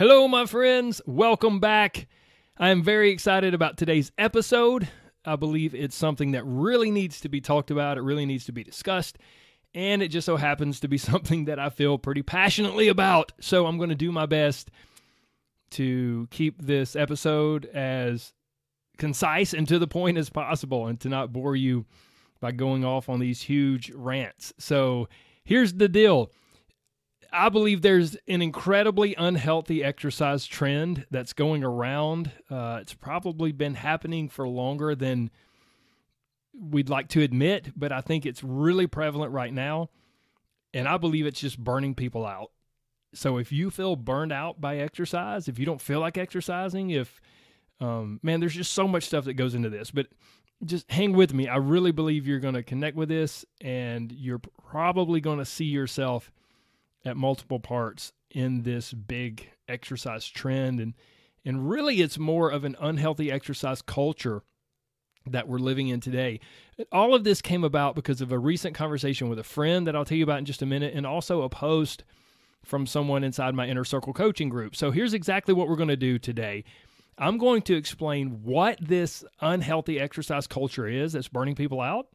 Hello, my friends. Welcome back. I am very excited about today's episode. I believe it's something that really needs to be talked about, it really needs to be discussed. And it just so happens to be something that I feel pretty passionately about. So I'm going to do my best to keep this episode as concise and to the point as possible and to not bore you by going off on these huge rants. So here's the deal I believe there's an incredibly unhealthy exercise trend that's going around. Uh, it's probably been happening for longer than we'd like to admit, but I think it's really prevalent right now. And I believe it's just burning people out. So if you feel burned out by exercise, if you don't feel like exercising, if, um, man, there's just so much stuff that goes into this, but just hang with me. I really believe you're going to connect with this and you're probably going to see yourself at multiple parts in this big exercise trend and and really it's more of an unhealthy exercise culture that we're living in today. All of this came about because of a recent conversation with a friend that I'll tell you about in just a minute and also a post from someone inside my inner circle coaching group. So here's exactly what we're going to do today. I'm going to explain what this unhealthy exercise culture is that's burning people out.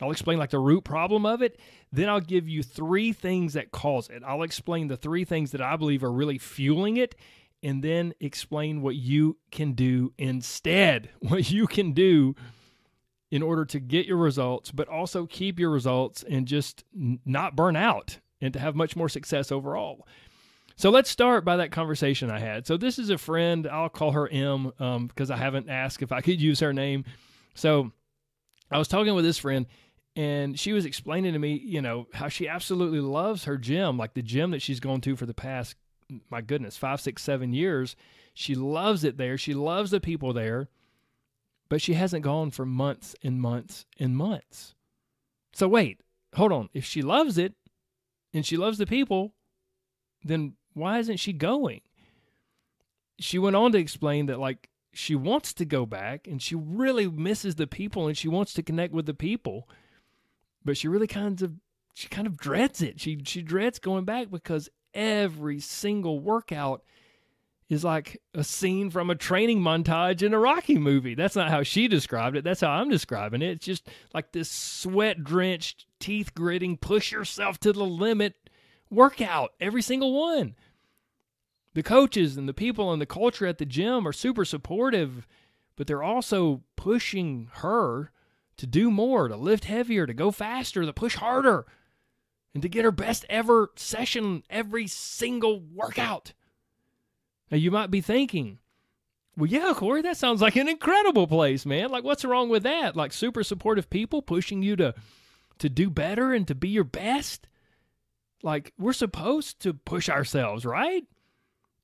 I'll explain like the root problem of it. Then I'll give you three things that cause it. I'll explain the three things that I believe are really fueling it and then explain what you can do instead. What you can do in order to get your results, but also keep your results and just not burn out and to have much more success overall. So let's start by that conversation I had. So this is a friend. I'll call her M um, because I haven't asked if I could use her name. So I was talking with this friend and she was explaining to me, you know, how she absolutely loves her gym, like the gym that she's gone to for the past, my goodness, five, six, seven years. She loves it there. She loves the people there, but she hasn't gone for months and months and months. So wait, hold on. If she loves it and she loves the people, then why isn't she going? She went on to explain that, like, she wants to go back and she really misses the people and she wants to connect with the people but she really kind of she kind of dreads it. She she dreads going back because every single workout is like a scene from a training montage in a Rocky movie. That's not how she described it. That's how I'm describing it. It's just like this sweat drenched, teeth gritting, push yourself to the limit workout, every single one. The coaches and the people and the culture at the gym are super supportive, but they're also pushing her to do more, to lift heavier, to go faster, to push harder, and to get her best ever session every single workout. Now, you might be thinking, well, yeah, Corey, that sounds like an incredible place, man. Like, what's wrong with that? Like, super supportive people pushing you to, to do better and to be your best. Like, we're supposed to push ourselves, right?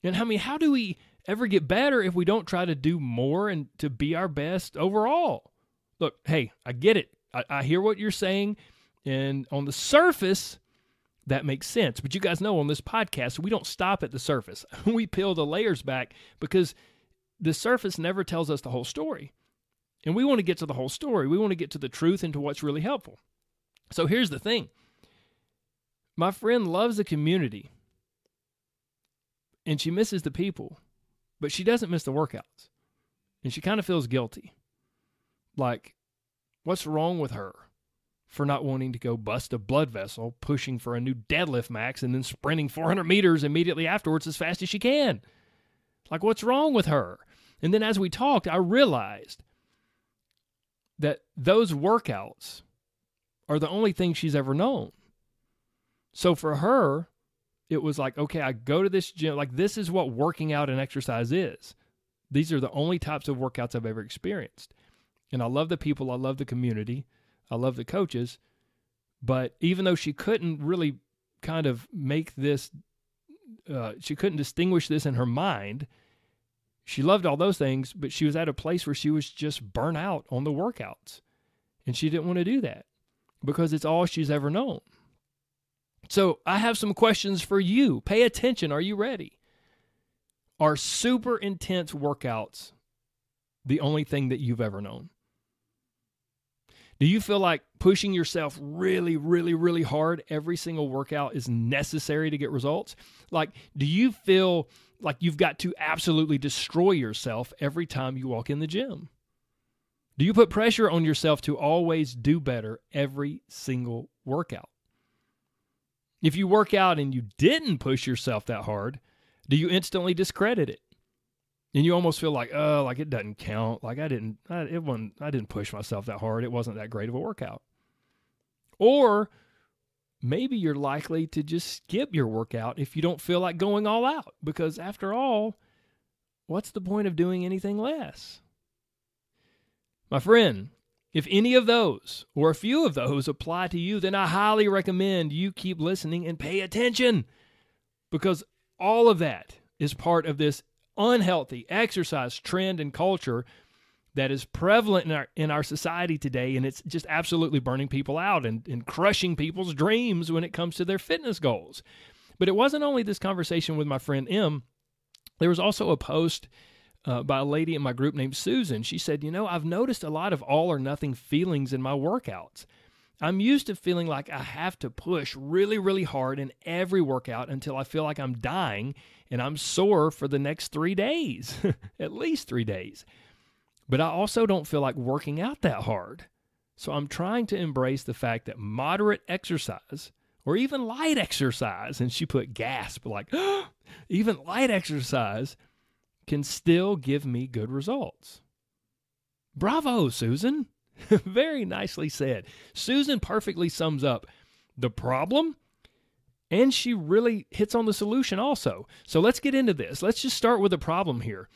And I mean, how do we ever get better if we don't try to do more and to be our best overall? look, hey, I get it. I, I hear what you're saying. And on the surface, that makes sense. But you guys know on this podcast, we don't stop at the surface. we peel the layers back because the surface never tells us the whole story. And we want to get to the whole story. We want to get to the truth and to what's really helpful. So here's the thing my friend loves the community and she misses the people, but she doesn't miss the workouts. And she kind of feels guilty. Like, what's wrong with her for not wanting to go bust a blood vessel, pushing for a new deadlift max, and then sprinting 400 meters immediately afterwards as fast as she can? Like, what's wrong with her? And then as we talked, I realized that those workouts are the only thing she's ever known. So for her, it was like, okay, I go to this gym. Like, this is what working out and exercise is. These are the only types of workouts I've ever experienced. And I love the people, I love the community, I love the coaches. But even though she couldn't really kind of make this, uh, she couldn't distinguish this in her mind, She loved all those things, but she was at a place where she was just burnt out on the workouts. And she didn't want to do that because it's all she's ever known. So I have some questions for you. Pay attention. Are you ready? Are super intense workouts the only thing that you've ever known? Do you feel like pushing yourself really, really, really hard every single workout is necessary to get results? Like, do you feel like you've got to absolutely destroy yourself every time you walk in the gym? Do you put pressure on yourself to always do better every single workout? If you work out and you didn't push yourself that hard, do you instantly discredit it? and you almost feel like oh like it doesn't count. Like i didn't I, it wasn't i didn't push myself that hard. It wasn't that great of a workout. Or maybe you're likely to just skip your workout if you don't feel like going all out because after all what's the point of doing anything less? My friend if any of those or a few of those apply to you then i highly recommend you keep listening and pay attention because all of that is part of this unhealthy exercise trend and culture that is prevalent in our in our society today and it's just absolutely burning people out and, and crushing people's dreams when it comes to their fitness goals. But it wasn't only this conversation with my friend M. There was also a post uh, by a lady in my group named Susan. She said, You know, I've noticed a lot of all or nothing feelings in my workouts. I'm used to feeling like I have to push really, really hard in every workout until I feel like I'm dying and I'm sore for the next three days, at least three days. But I also don't feel like working out that hard. So I'm trying to embrace the fact that moderate exercise or even light exercise, and she put gasp like, even light exercise can still give me good results. Bravo, Susan. Very nicely said. Susan perfectly sums up the problem and she really hits on the solution also. So let's get into this. Let's just start with the problem here.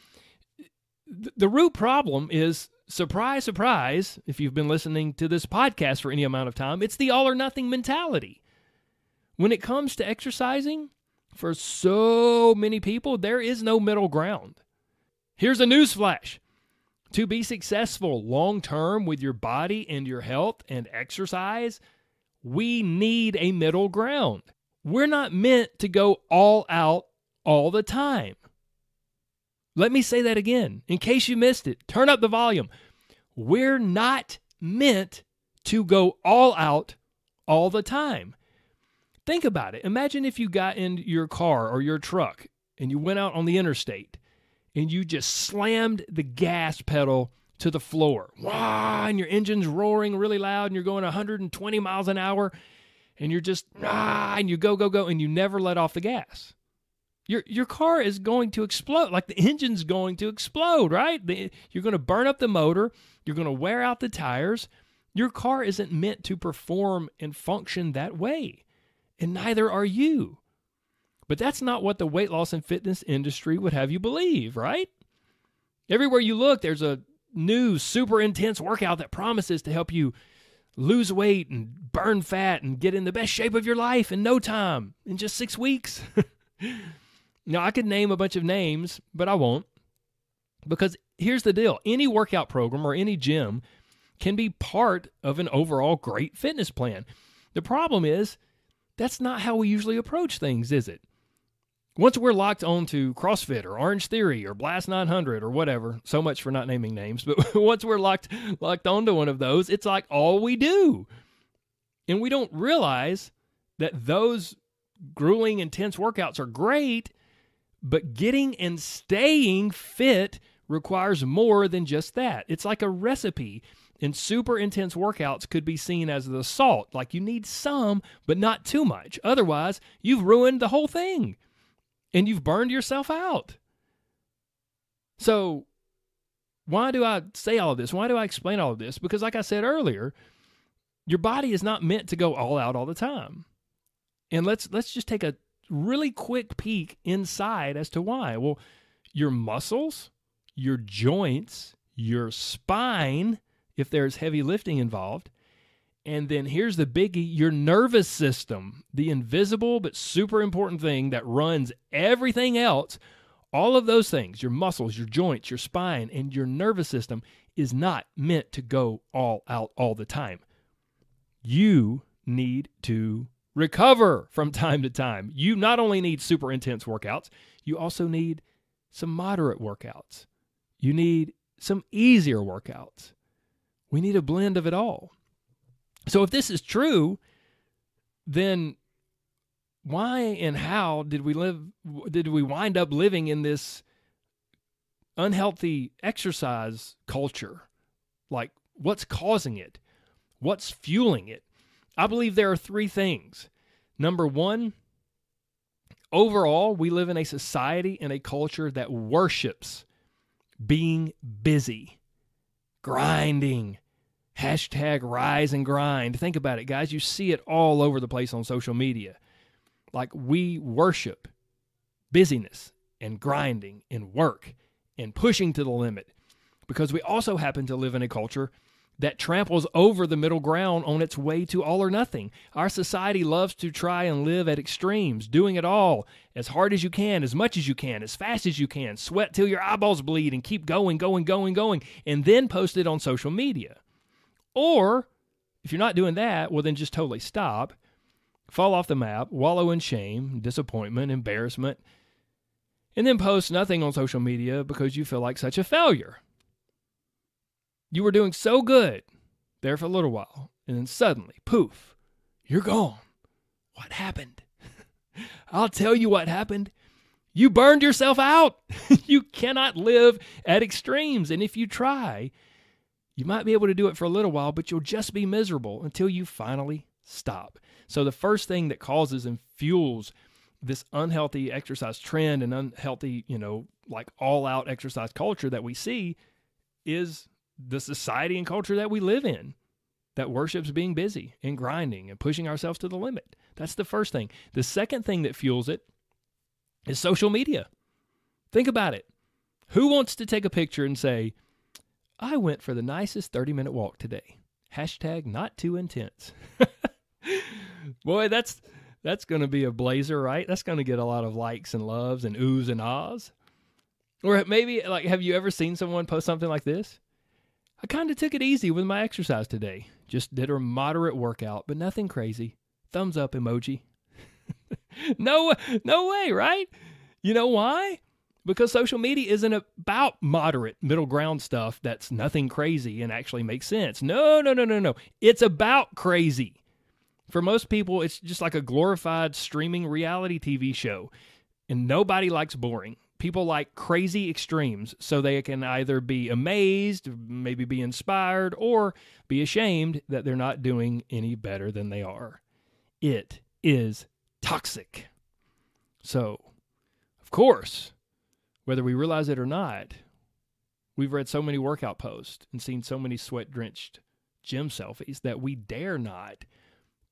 The root problem is surprise, surprise, if you've been listening to this podcast for any amount of time, it's the all or nothing mentality. When it comes to exercising, for so many people, there is no middle ground. Here's a news flash to be successful long term with your body and your health and exercise, we need a middle ground. We're not meant to go all out all the time. Let me say that again in case you missed it. Turn up the volume. We're not meant to go all out all the time. Think about it. Imagine if you got in your car or your truck and you went out on the interstate and you just slammed the gas pedal to the floor. And your engine's roaring really loud and you're going 120 miles an hour and you're just ah, and you go go go and you never let off the gas. Your your car is going to explode. Like the engine's going to explode, right? The, you're going to burn up the motor, you're going to wear out the tires. Your car isn't meant to perform and function that way. And neither are you. But that's not what the weight loss and fitness industry would have you believe, right? Everywhere you look, there's a new super intense workout that promises to help you lose weight and burn fat and get in the best shape of your life in no time, in just six weeks. now, I could name a bunch of names, but I won't. Because here's the deal any workout program or any gym can be part of an overall great fitness plan. The problem is, that's not how we usually approach things, is it? Once we're locked onto CrossFit or Orange Theory or Blast 900 or whatever, so much for not naming names, but once we're locked locked onto one of those, it's like all we do. And we don't realize that those grueling intense workouts are great, but getting and staying fit requires more than just that. It's like a recipe. And super intense workouts could be seen as the salt, like you need some, but not too much. Otherwise, you've ruined the whole thing and you've burned yourself out. So, why do I say all of this? Why do I explain all of this? Because, like I said earlier, your body is not meant to go all out all the time. And let's let's just take a really quick peek inside as to why. Well, your muscles, your joints, your spine, if there's heavy lifting involved, and then here's the biggie your nervous system, the invisible but super important thing that runs everything else, All of those things, your muscles, your joints, your spine, and your nervous system, is not meant to go all out all the time. You need to recover from time to time. You not only need super intense workouts, you also need some moderate workouts. You need some easier workouts. We need a blend of it all. So if this is true, then why and how did we live did we wind up living in this unhealthy exercise culture? Like what's causing it? What's fueling it? I believe there are three things. Number 1, overall, we live in a society and a culture that worships being busy, grinding, Hashtag rise and grind. Think about it, guys. You see it all over the place on social media. Like we worship busyness and grinding and work and pushing to the limit because we also happen to live in a culture that tramples over the middle ground on its way to all or nothing. Our society loves to try and live at extremes, doing it all as hard as you can, as much as you can, as fast as you can, sweat till your eyeballs bleed and keep going, going, going, going, and then post it on social media. Or if you're not doing that, well, then just totally stop, fall off the map, wallow in shame, disappointment, embarrassment, and then post nothing on social media because you feel like such a failure. You were doing so good there for a little while, and then suddenly, poof, you're gone. What happened? I'll tell you what happened. You burned yourself out. you cannot live at extremes. And if you try, you might be able to do it for a little while, but you'll just be miserable until you finally stop. So, the first thing that causes and fuels this unhealthy exercise trend and unhealthy, you know, like all out exercise culture that we see is the society and culture that we live in that worships being busy and grinding and pushing ourselves to the limit. That's the first thing. The second thing that fuels it is social media. Think about it. Who wants to take a picture and say, I went for the nicest 30 minute walk today. Hashtag not too intense. Boy, that's that's going to be a blazer, right? That's going to get a lot of likes and loves and oohs and ahs. Or maybe like have you ever seen someone post something like this? I kind of took it easy with my exercise today. Just did a moderate workout, but nothing crazy. Thumbs up emoji. no no way, right? You know why? Because social media isn't about moderate middle ground stuff that's nothing crazy and actually makes sense. No, no, no, no, no. It's about crazy. For most people, it's just like a glorified streaming reality TV show. And nobody likes boring. People like crazy extremes so they can either be amazed, maybe be inspired, or be ashamed that they're not doing any better than they are. It is toxic. So, of course, whether we realize it or not, we've read so many workout posts and seen so many sweat drenched gym selfies that we dare not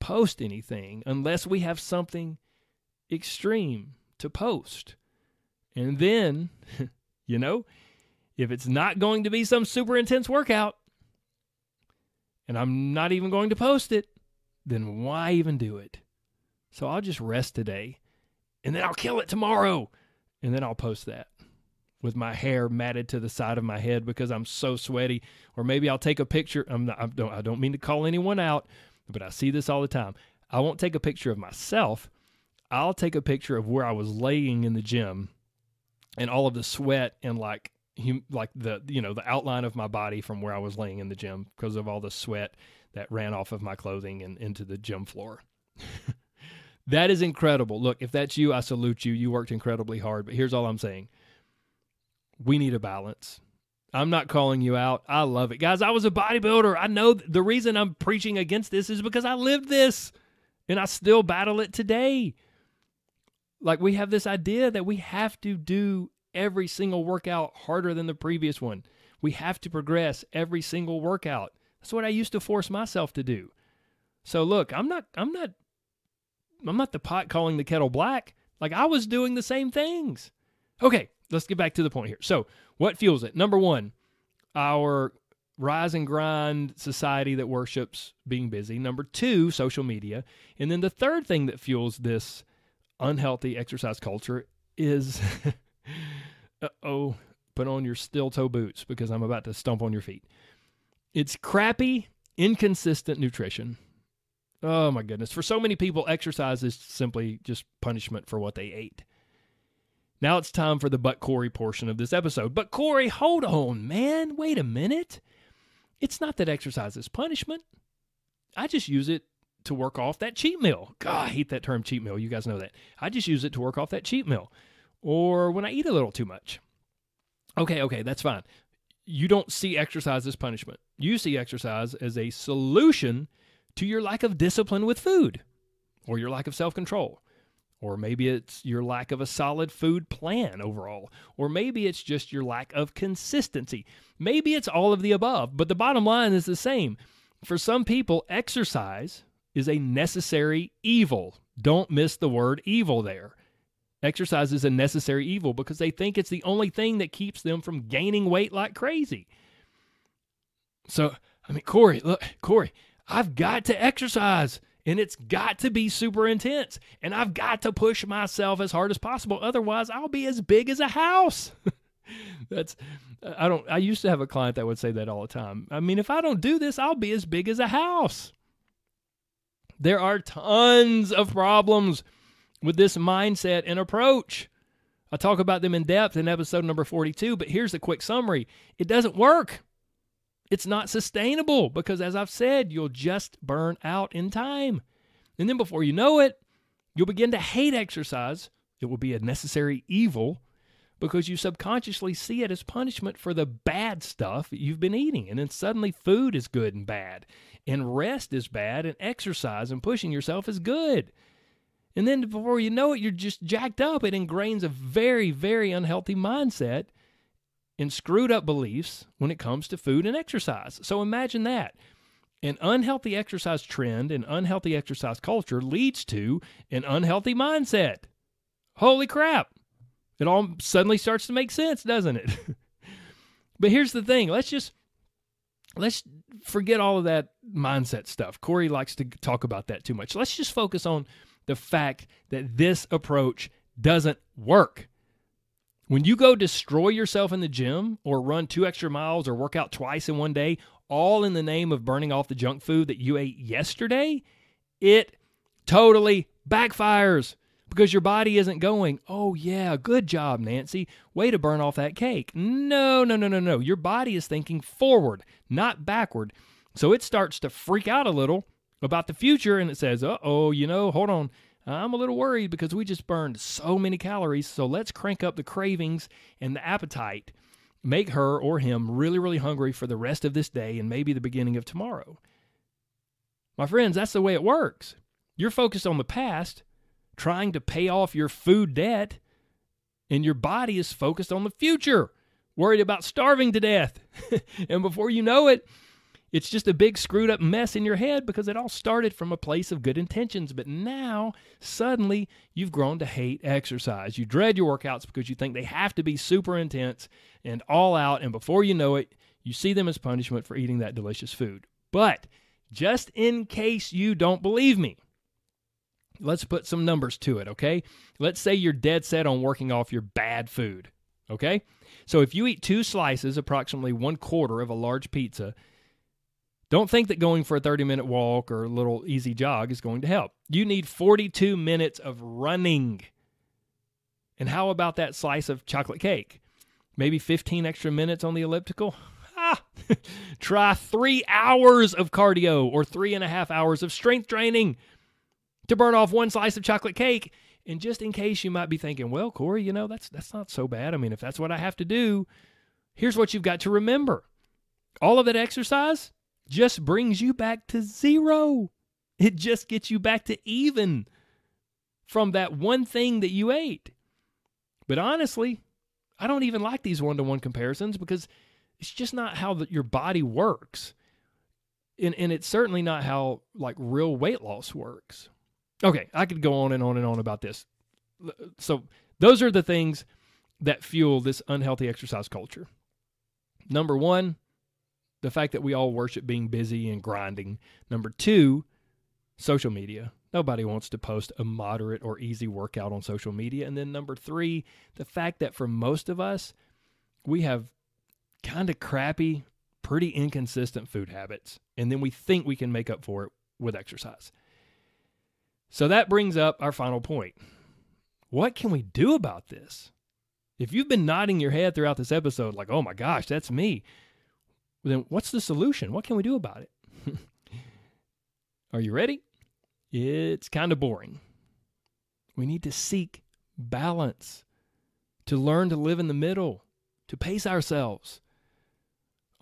post anything unless we have something extreme to post. And then, you know, if it's not going to be some super intense workout and I'm not even going to post it, then why even do it? So I'll just rest today and then I'll kill it tomorrow and then I'll post that with my hair matted to the side of my head because I'm so sweaty. Or maybe I'll take a picture. I'm not, I don't, I don't mean to call anyone out, but I see this all the time. I won't take a picture of myself. I'll take a picture of where I was laying in the gym and all of the sweat and like like the you know the outline of my body from where I was laying in the gym because of all the sweat that ran off of my clothing and into the gym floor. that is incredible. Look, if that's you, I salute you. You worked incredibly hard, but here's all I'm saying we need a balance. I'm not calling you out. I love it. Guys, I was a bodybuilder. I know the reason I'm preaching against this is because I lived this and I still battle it today. Like we have this idea that we have to do every single workout harder than the previous one. We have to progress every single workout. That's what I used to force myself to do. So look, I'm not I'm not I'm not the pot calling the kettle black. Like I was doing the same things. Okay, let's get back to the point here. So, what fuels it? Number one, our rise and grind society that worships being busy. Number two, social media. And then the third thing that fuels this unhealthy exercise culture is oh, put on your steel toe boots because I'm about to stomp on your feet. It's crappy, inconsistent nutrition. Oh my goodness. For so many people, exercise is simply just punishment for what they ate. Now it's time for the But Corey portion of this episode. But Corey, hold on, man. Wait a minute. It's not that exercise is punishment. I just use it to work off that cheat meal. God, I hate that term cheat meal. You guys know that. I just use it to work off that cheat meal or when I eat a little too much. Okay, okay, that's fine. You don't see exercise as punishment. You see exercise as a solution to your lack of discipline with food or your lack of self control. Or maybe it's your lack of a solid food plan overall. Or maybe it's just your lack of consistency. Maybe it's all of the above. But the bottom line is the same. For some people, exercise is a necessary evil. Don't miss the word evil there. Exercise is a necessary evil because they think it's the only thing that keeps them from gaining weight like crazy. So, I mean, Corey, look, Corey, I've got to exercise and it's got to be super intense and I've got to push myself as hard as possible. Otherwise, I'll be as big as a house. That's, I don't, I used to have a client that would say that all the time. I mean, if I don't do this, I'll be as big as a house. There are tons of problems with this mindset and approach. I talk about them in depth in episode number 42, but here's the quick summary it doesn't work. It's not sustainable because, as I've said, you'll just burn out in time. And then before you know it, you'll begin to hate exercise. It will be a necessary evil because you subconsciously see it as punishment for the bad stuff you've been eating. And then suddenly food is good and bad, and rest is bad, and exercise and pushing yourself is good. And then before you know it, you're just jacked up. It ingrains a very, very unhealthy mindset and screwed up beliefs when it comes to food and exercise. So imagine that. An unhealthy exercise trend and unhealthy exercise culture leads to an unhealthy mindset. Holy crap. It all suddenly starts to make sense, doesn't it? but here's the thing let's just let's forget all of that mindset stuff. Corey likes to talk about that too much. Let's just focus on the fact that this approach doesn't work. When you go destroy yourself in the gym or run two extra miles or work out twice in one day, all in the name of burning off the junk food that you ate yesterday, it totally backfires because your body isn't going, oh, yeah, good job, Nancy. Way to burn off that cake. No, no, no, no, no. Your body is thinking forward, not backward. So it starts to freak out a little about the future and it says, uh oh, you know, hold on. I'm a little worried because we just burned so many calories. So let's crank up the cravings and the appetite, make her or him really, really hungry for the rest of this day and maybe the beginning of tomorrow. My friends, that's the way it works. You're focused on the past, trying to pay off your food debt, and your body is focused on the future, worried about starving to death. and before you know it, it's just a big screwed up mess in your head because it all started from a place of good intentions. But now, suddenly, you've grown to hate exercise. You dread your workouts because you think they have to be super intense and all out. And before you know it, you see them as punishment for eating that delicious food. But just in case you don't believe me, let's put some numbers to it, okay? Let's say you're dead set on working off your bad food, okay? So if you eat two slices, approximately one quarter of a large pizza, don't think that going for a 30 minute walk or a little easy jog is going to help. You need 42 minutes of running. And how about that slice of chocolate cake? Maybe 15 extra minutes on the elliptical? Ah, try three hours of cardio or three and a half hours of strength training to burn off one slice of chocolate cake. And just in case you might be thinking, well, Corey, you know, that's that's not so bad. I mean, if that's what I have to do, here's what you've got to remember. All of that exercise, just brings you back to zero. It just gets you back to even from that one thing that you ate. But honestly, I don't even like these one to one comparisons because it's just not how the, your body works. And, and it's certainly not how like real weight loss works. Okay, I could go on and on and on about this. So, those are the things that fuel this unhealthy exercise culture. Number one, the fact that we all worship being busy and grinding. Number two, social media. Nobody wants to post a moderate or easy workout on social media. And then number three, the fact that for most of us, we have kind of crappy, pretty inconsistent food habits. And then we think we can make up for it with exercise. So that brings up our final point. What can we do about this? If you've been nodding your head throughout this episode, like, oh my gosh, that's me, then what's the solution? What can we do about it? Are you ready? It's kind of boring. We need to seek balance, to learn to live in the middle, to pace ourselves.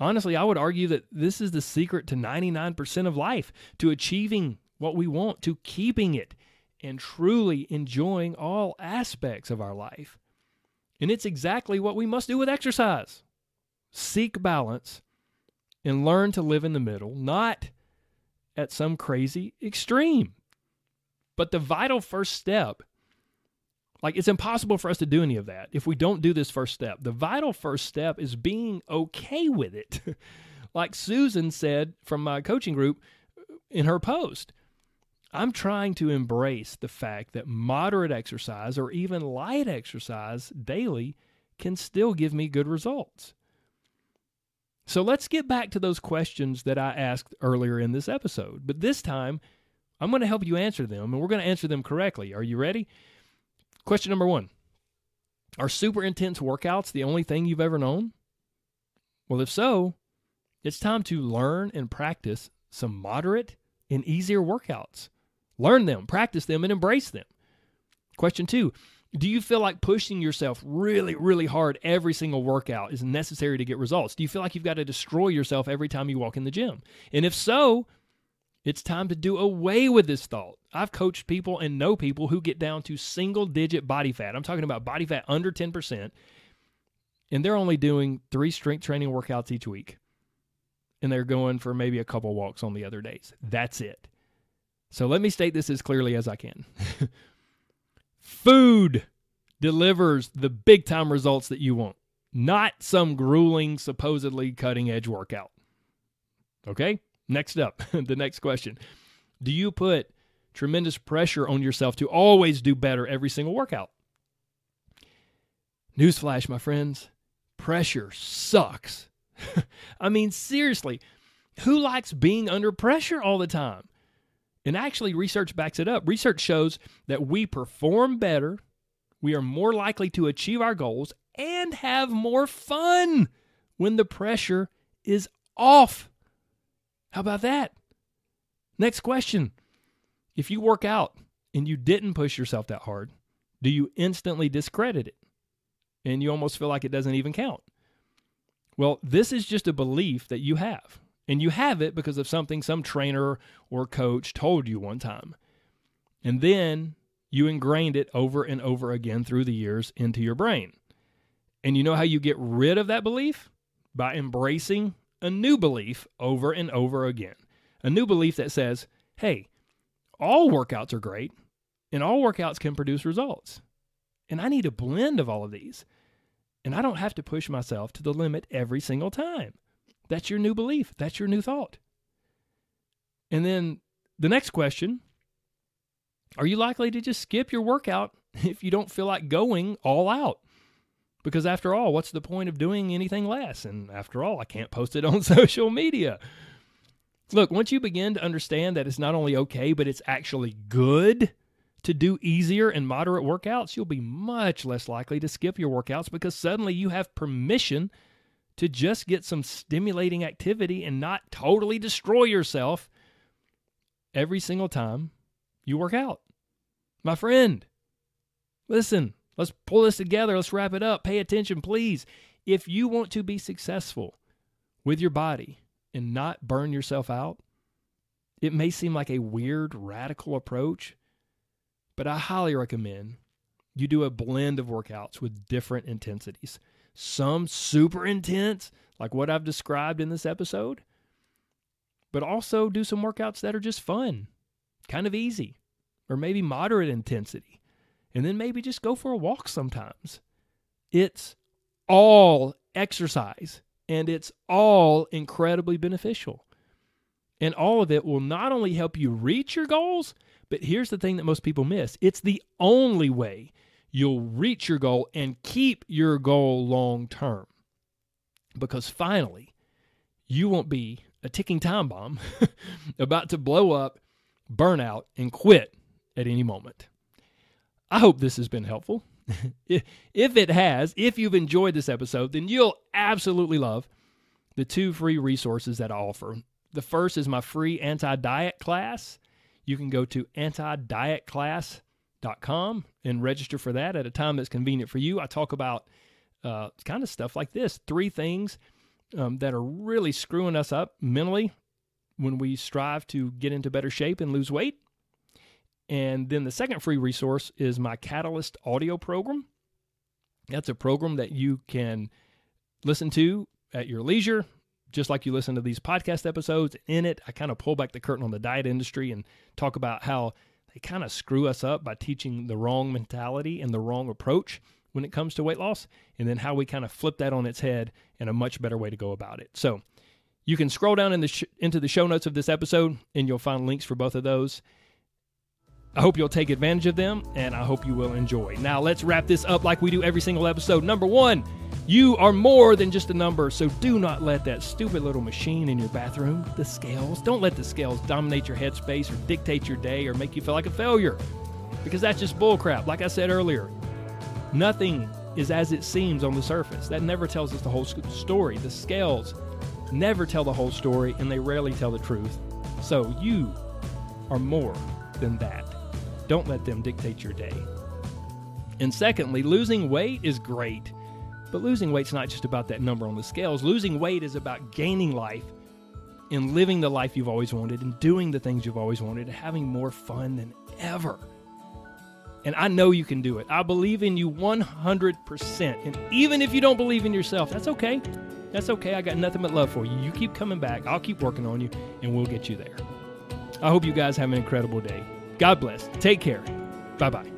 Honestly, I would argue that this is the secret to 99% of life, to achieving what we want, to keeping it, and truly enjoying all aspects of our life. And it's exactly what we must do with exercise seek balance and learn to live in the middle, not at some crazy extreme. But the vital first step, like it's impossible for us to do any of that if we don't do this first step. The vital first step is being okay with it. like Susan said from my coaching group uh, in her post, I'm trying to embrace the fact that moderate exercise or even light exercise daily can still give me good results. So let's get back to those questions that I asked earlier in this episode. But this time, I'm going to help you answer them, and we're going to answer them correctly. Are you ready? Question number one Are super intense workouts the only thing you've ever known? Well, if so, it's time to learn and practice some moderate and easier workouts. Learn them, practice them, and embrace them. Question two Do you feel like pushing yourself really, really hard every single workout is necessary to get results? Do you feel like you've got to destroy yourself every time you walk in the gym? And if so, it's time to do away with this thought. I've coached people and know people who get down to single digit body fat. I'm talking about body fat under 10%, and they're only doing three strength training workouts each week. And they're going for maybe a couple walks on the other days. That's it. So let me state this as clearly as I can. Food delivers the big time results that you want, not some grueling, supposedly cutting edge workout. Okay? Next up, the next question Do you put tremendous pressure on yourself to always do better every single workout? Newsflash, my friends pressure sucks. I mean, seriously, who likes being under pressure all the time? And actually, research backs it up. Research shows that we perform better, we are more likely to achieve our goals, and have more fun when the pressure is off. How about that? Next question. If you work out and you didn't push yourself that hard, do you instantly discredit it? And you almost feel like it doesn't even count. Well, this is just a belief that you have. And you have it because of something some trainer or coach told you one time. And then you ingrained it over and over again through the years into your brain. And you know how you get rid of that belief? By embracing a new belief over and over again. A new belief that says, hey, all workouts are great and all workouts can produce results. And I need a blend of all of these. And I don't have to push myself to the limit every single time. That's your new belief. That's your new thought. And then the next question Are you likely to just skip your workout if you don't feel like going all out? Because after all, what's the point of doing anything less? And after all, I can't post it on social media. Look, once you begin to understand that it's not only okay, but it's actually good to do easier and moderate workouts, you'll be much less likely to skip your workouts because suddenly you have permission to just get some stimulating activity and not totally destroy yourself every single time you work out. My friend, listen, Let's pull this together. Let's wrap it up. Pay attention, please. If you want to be successful with your body and not burn yourself out, it may seem like a weird, radical approach, but I highly recommend you do a blend of workouts with different intensities. Some super intense, like what I've described in this episode, but also do some workouts that are just fun, kind of easy, or maybe moderate intensity and then maybe just go for a walk sometimes. It's all exercise and it's all incredibly beneficial. And all of it will not only help you reach your goals, But here's the thing that most people miss it's the only way you'll reach your goal and keep your goal long term. Because finally, you won't be a ticking time bomb about to blow up, burn out, and quit at any moment. I hope this has been helpful. if it has, if you've enjoyed this episode, then you'll absolutely love the two free resources that I offer. The first is my free anti diet class. You can go to antidietclass.com and register for that at a time that's convenient for you. I talk about uh, kind of stuff like this three things um, that are really screwing us up mentally when we strive to get into better shape and lose weight. And then the second free resource is my Catalyst audio program. That's a program that you can listen to at your leisure, just like you listen to these podcast episodes. In it, I kind of pull back the curtain on the diet industry and talk about how they kind of screw us up by teaching the wrong mentality and the wrong approach when it comes to weight loss, and then how we kind of flip that on its head and a much better way to go about it. So you can scroll down in the sh- into the show notes of this episode, and you'll find links for both of those. I hope you'll take advantage of them, and I hope you will enjoy. Now, let's wrap this up like we do every single episode. Number one, you are more than just a number, so do not let that stupid little machine in your bathroom, the scales, don't let the scales dominate your headspace or dictate your day or make you feel like a failure, because that's just bullcrap. Like I said earlier, nothing is as it seems on the surface. That never tells us the whole story. The scales never tell the whole story, and they rarely tell the truth. So you are more than that. Don't let them dictate your day. And secondly, losing weight is great. But losing weight's not just about that number on the scales. Losing weight is about gaining life and living the life you've always wanted and doing the things you've always wanted and having more fun than ever. And I know you can do it. I believe in you 100%. And even if you don't believe in yourself, that's okay. That's okay. I got nothing but love for you. You keep coming back. I'll keep working on you, and we'll get you there. I hope you guys have an incredible day. God bless. Take care. Bye bye.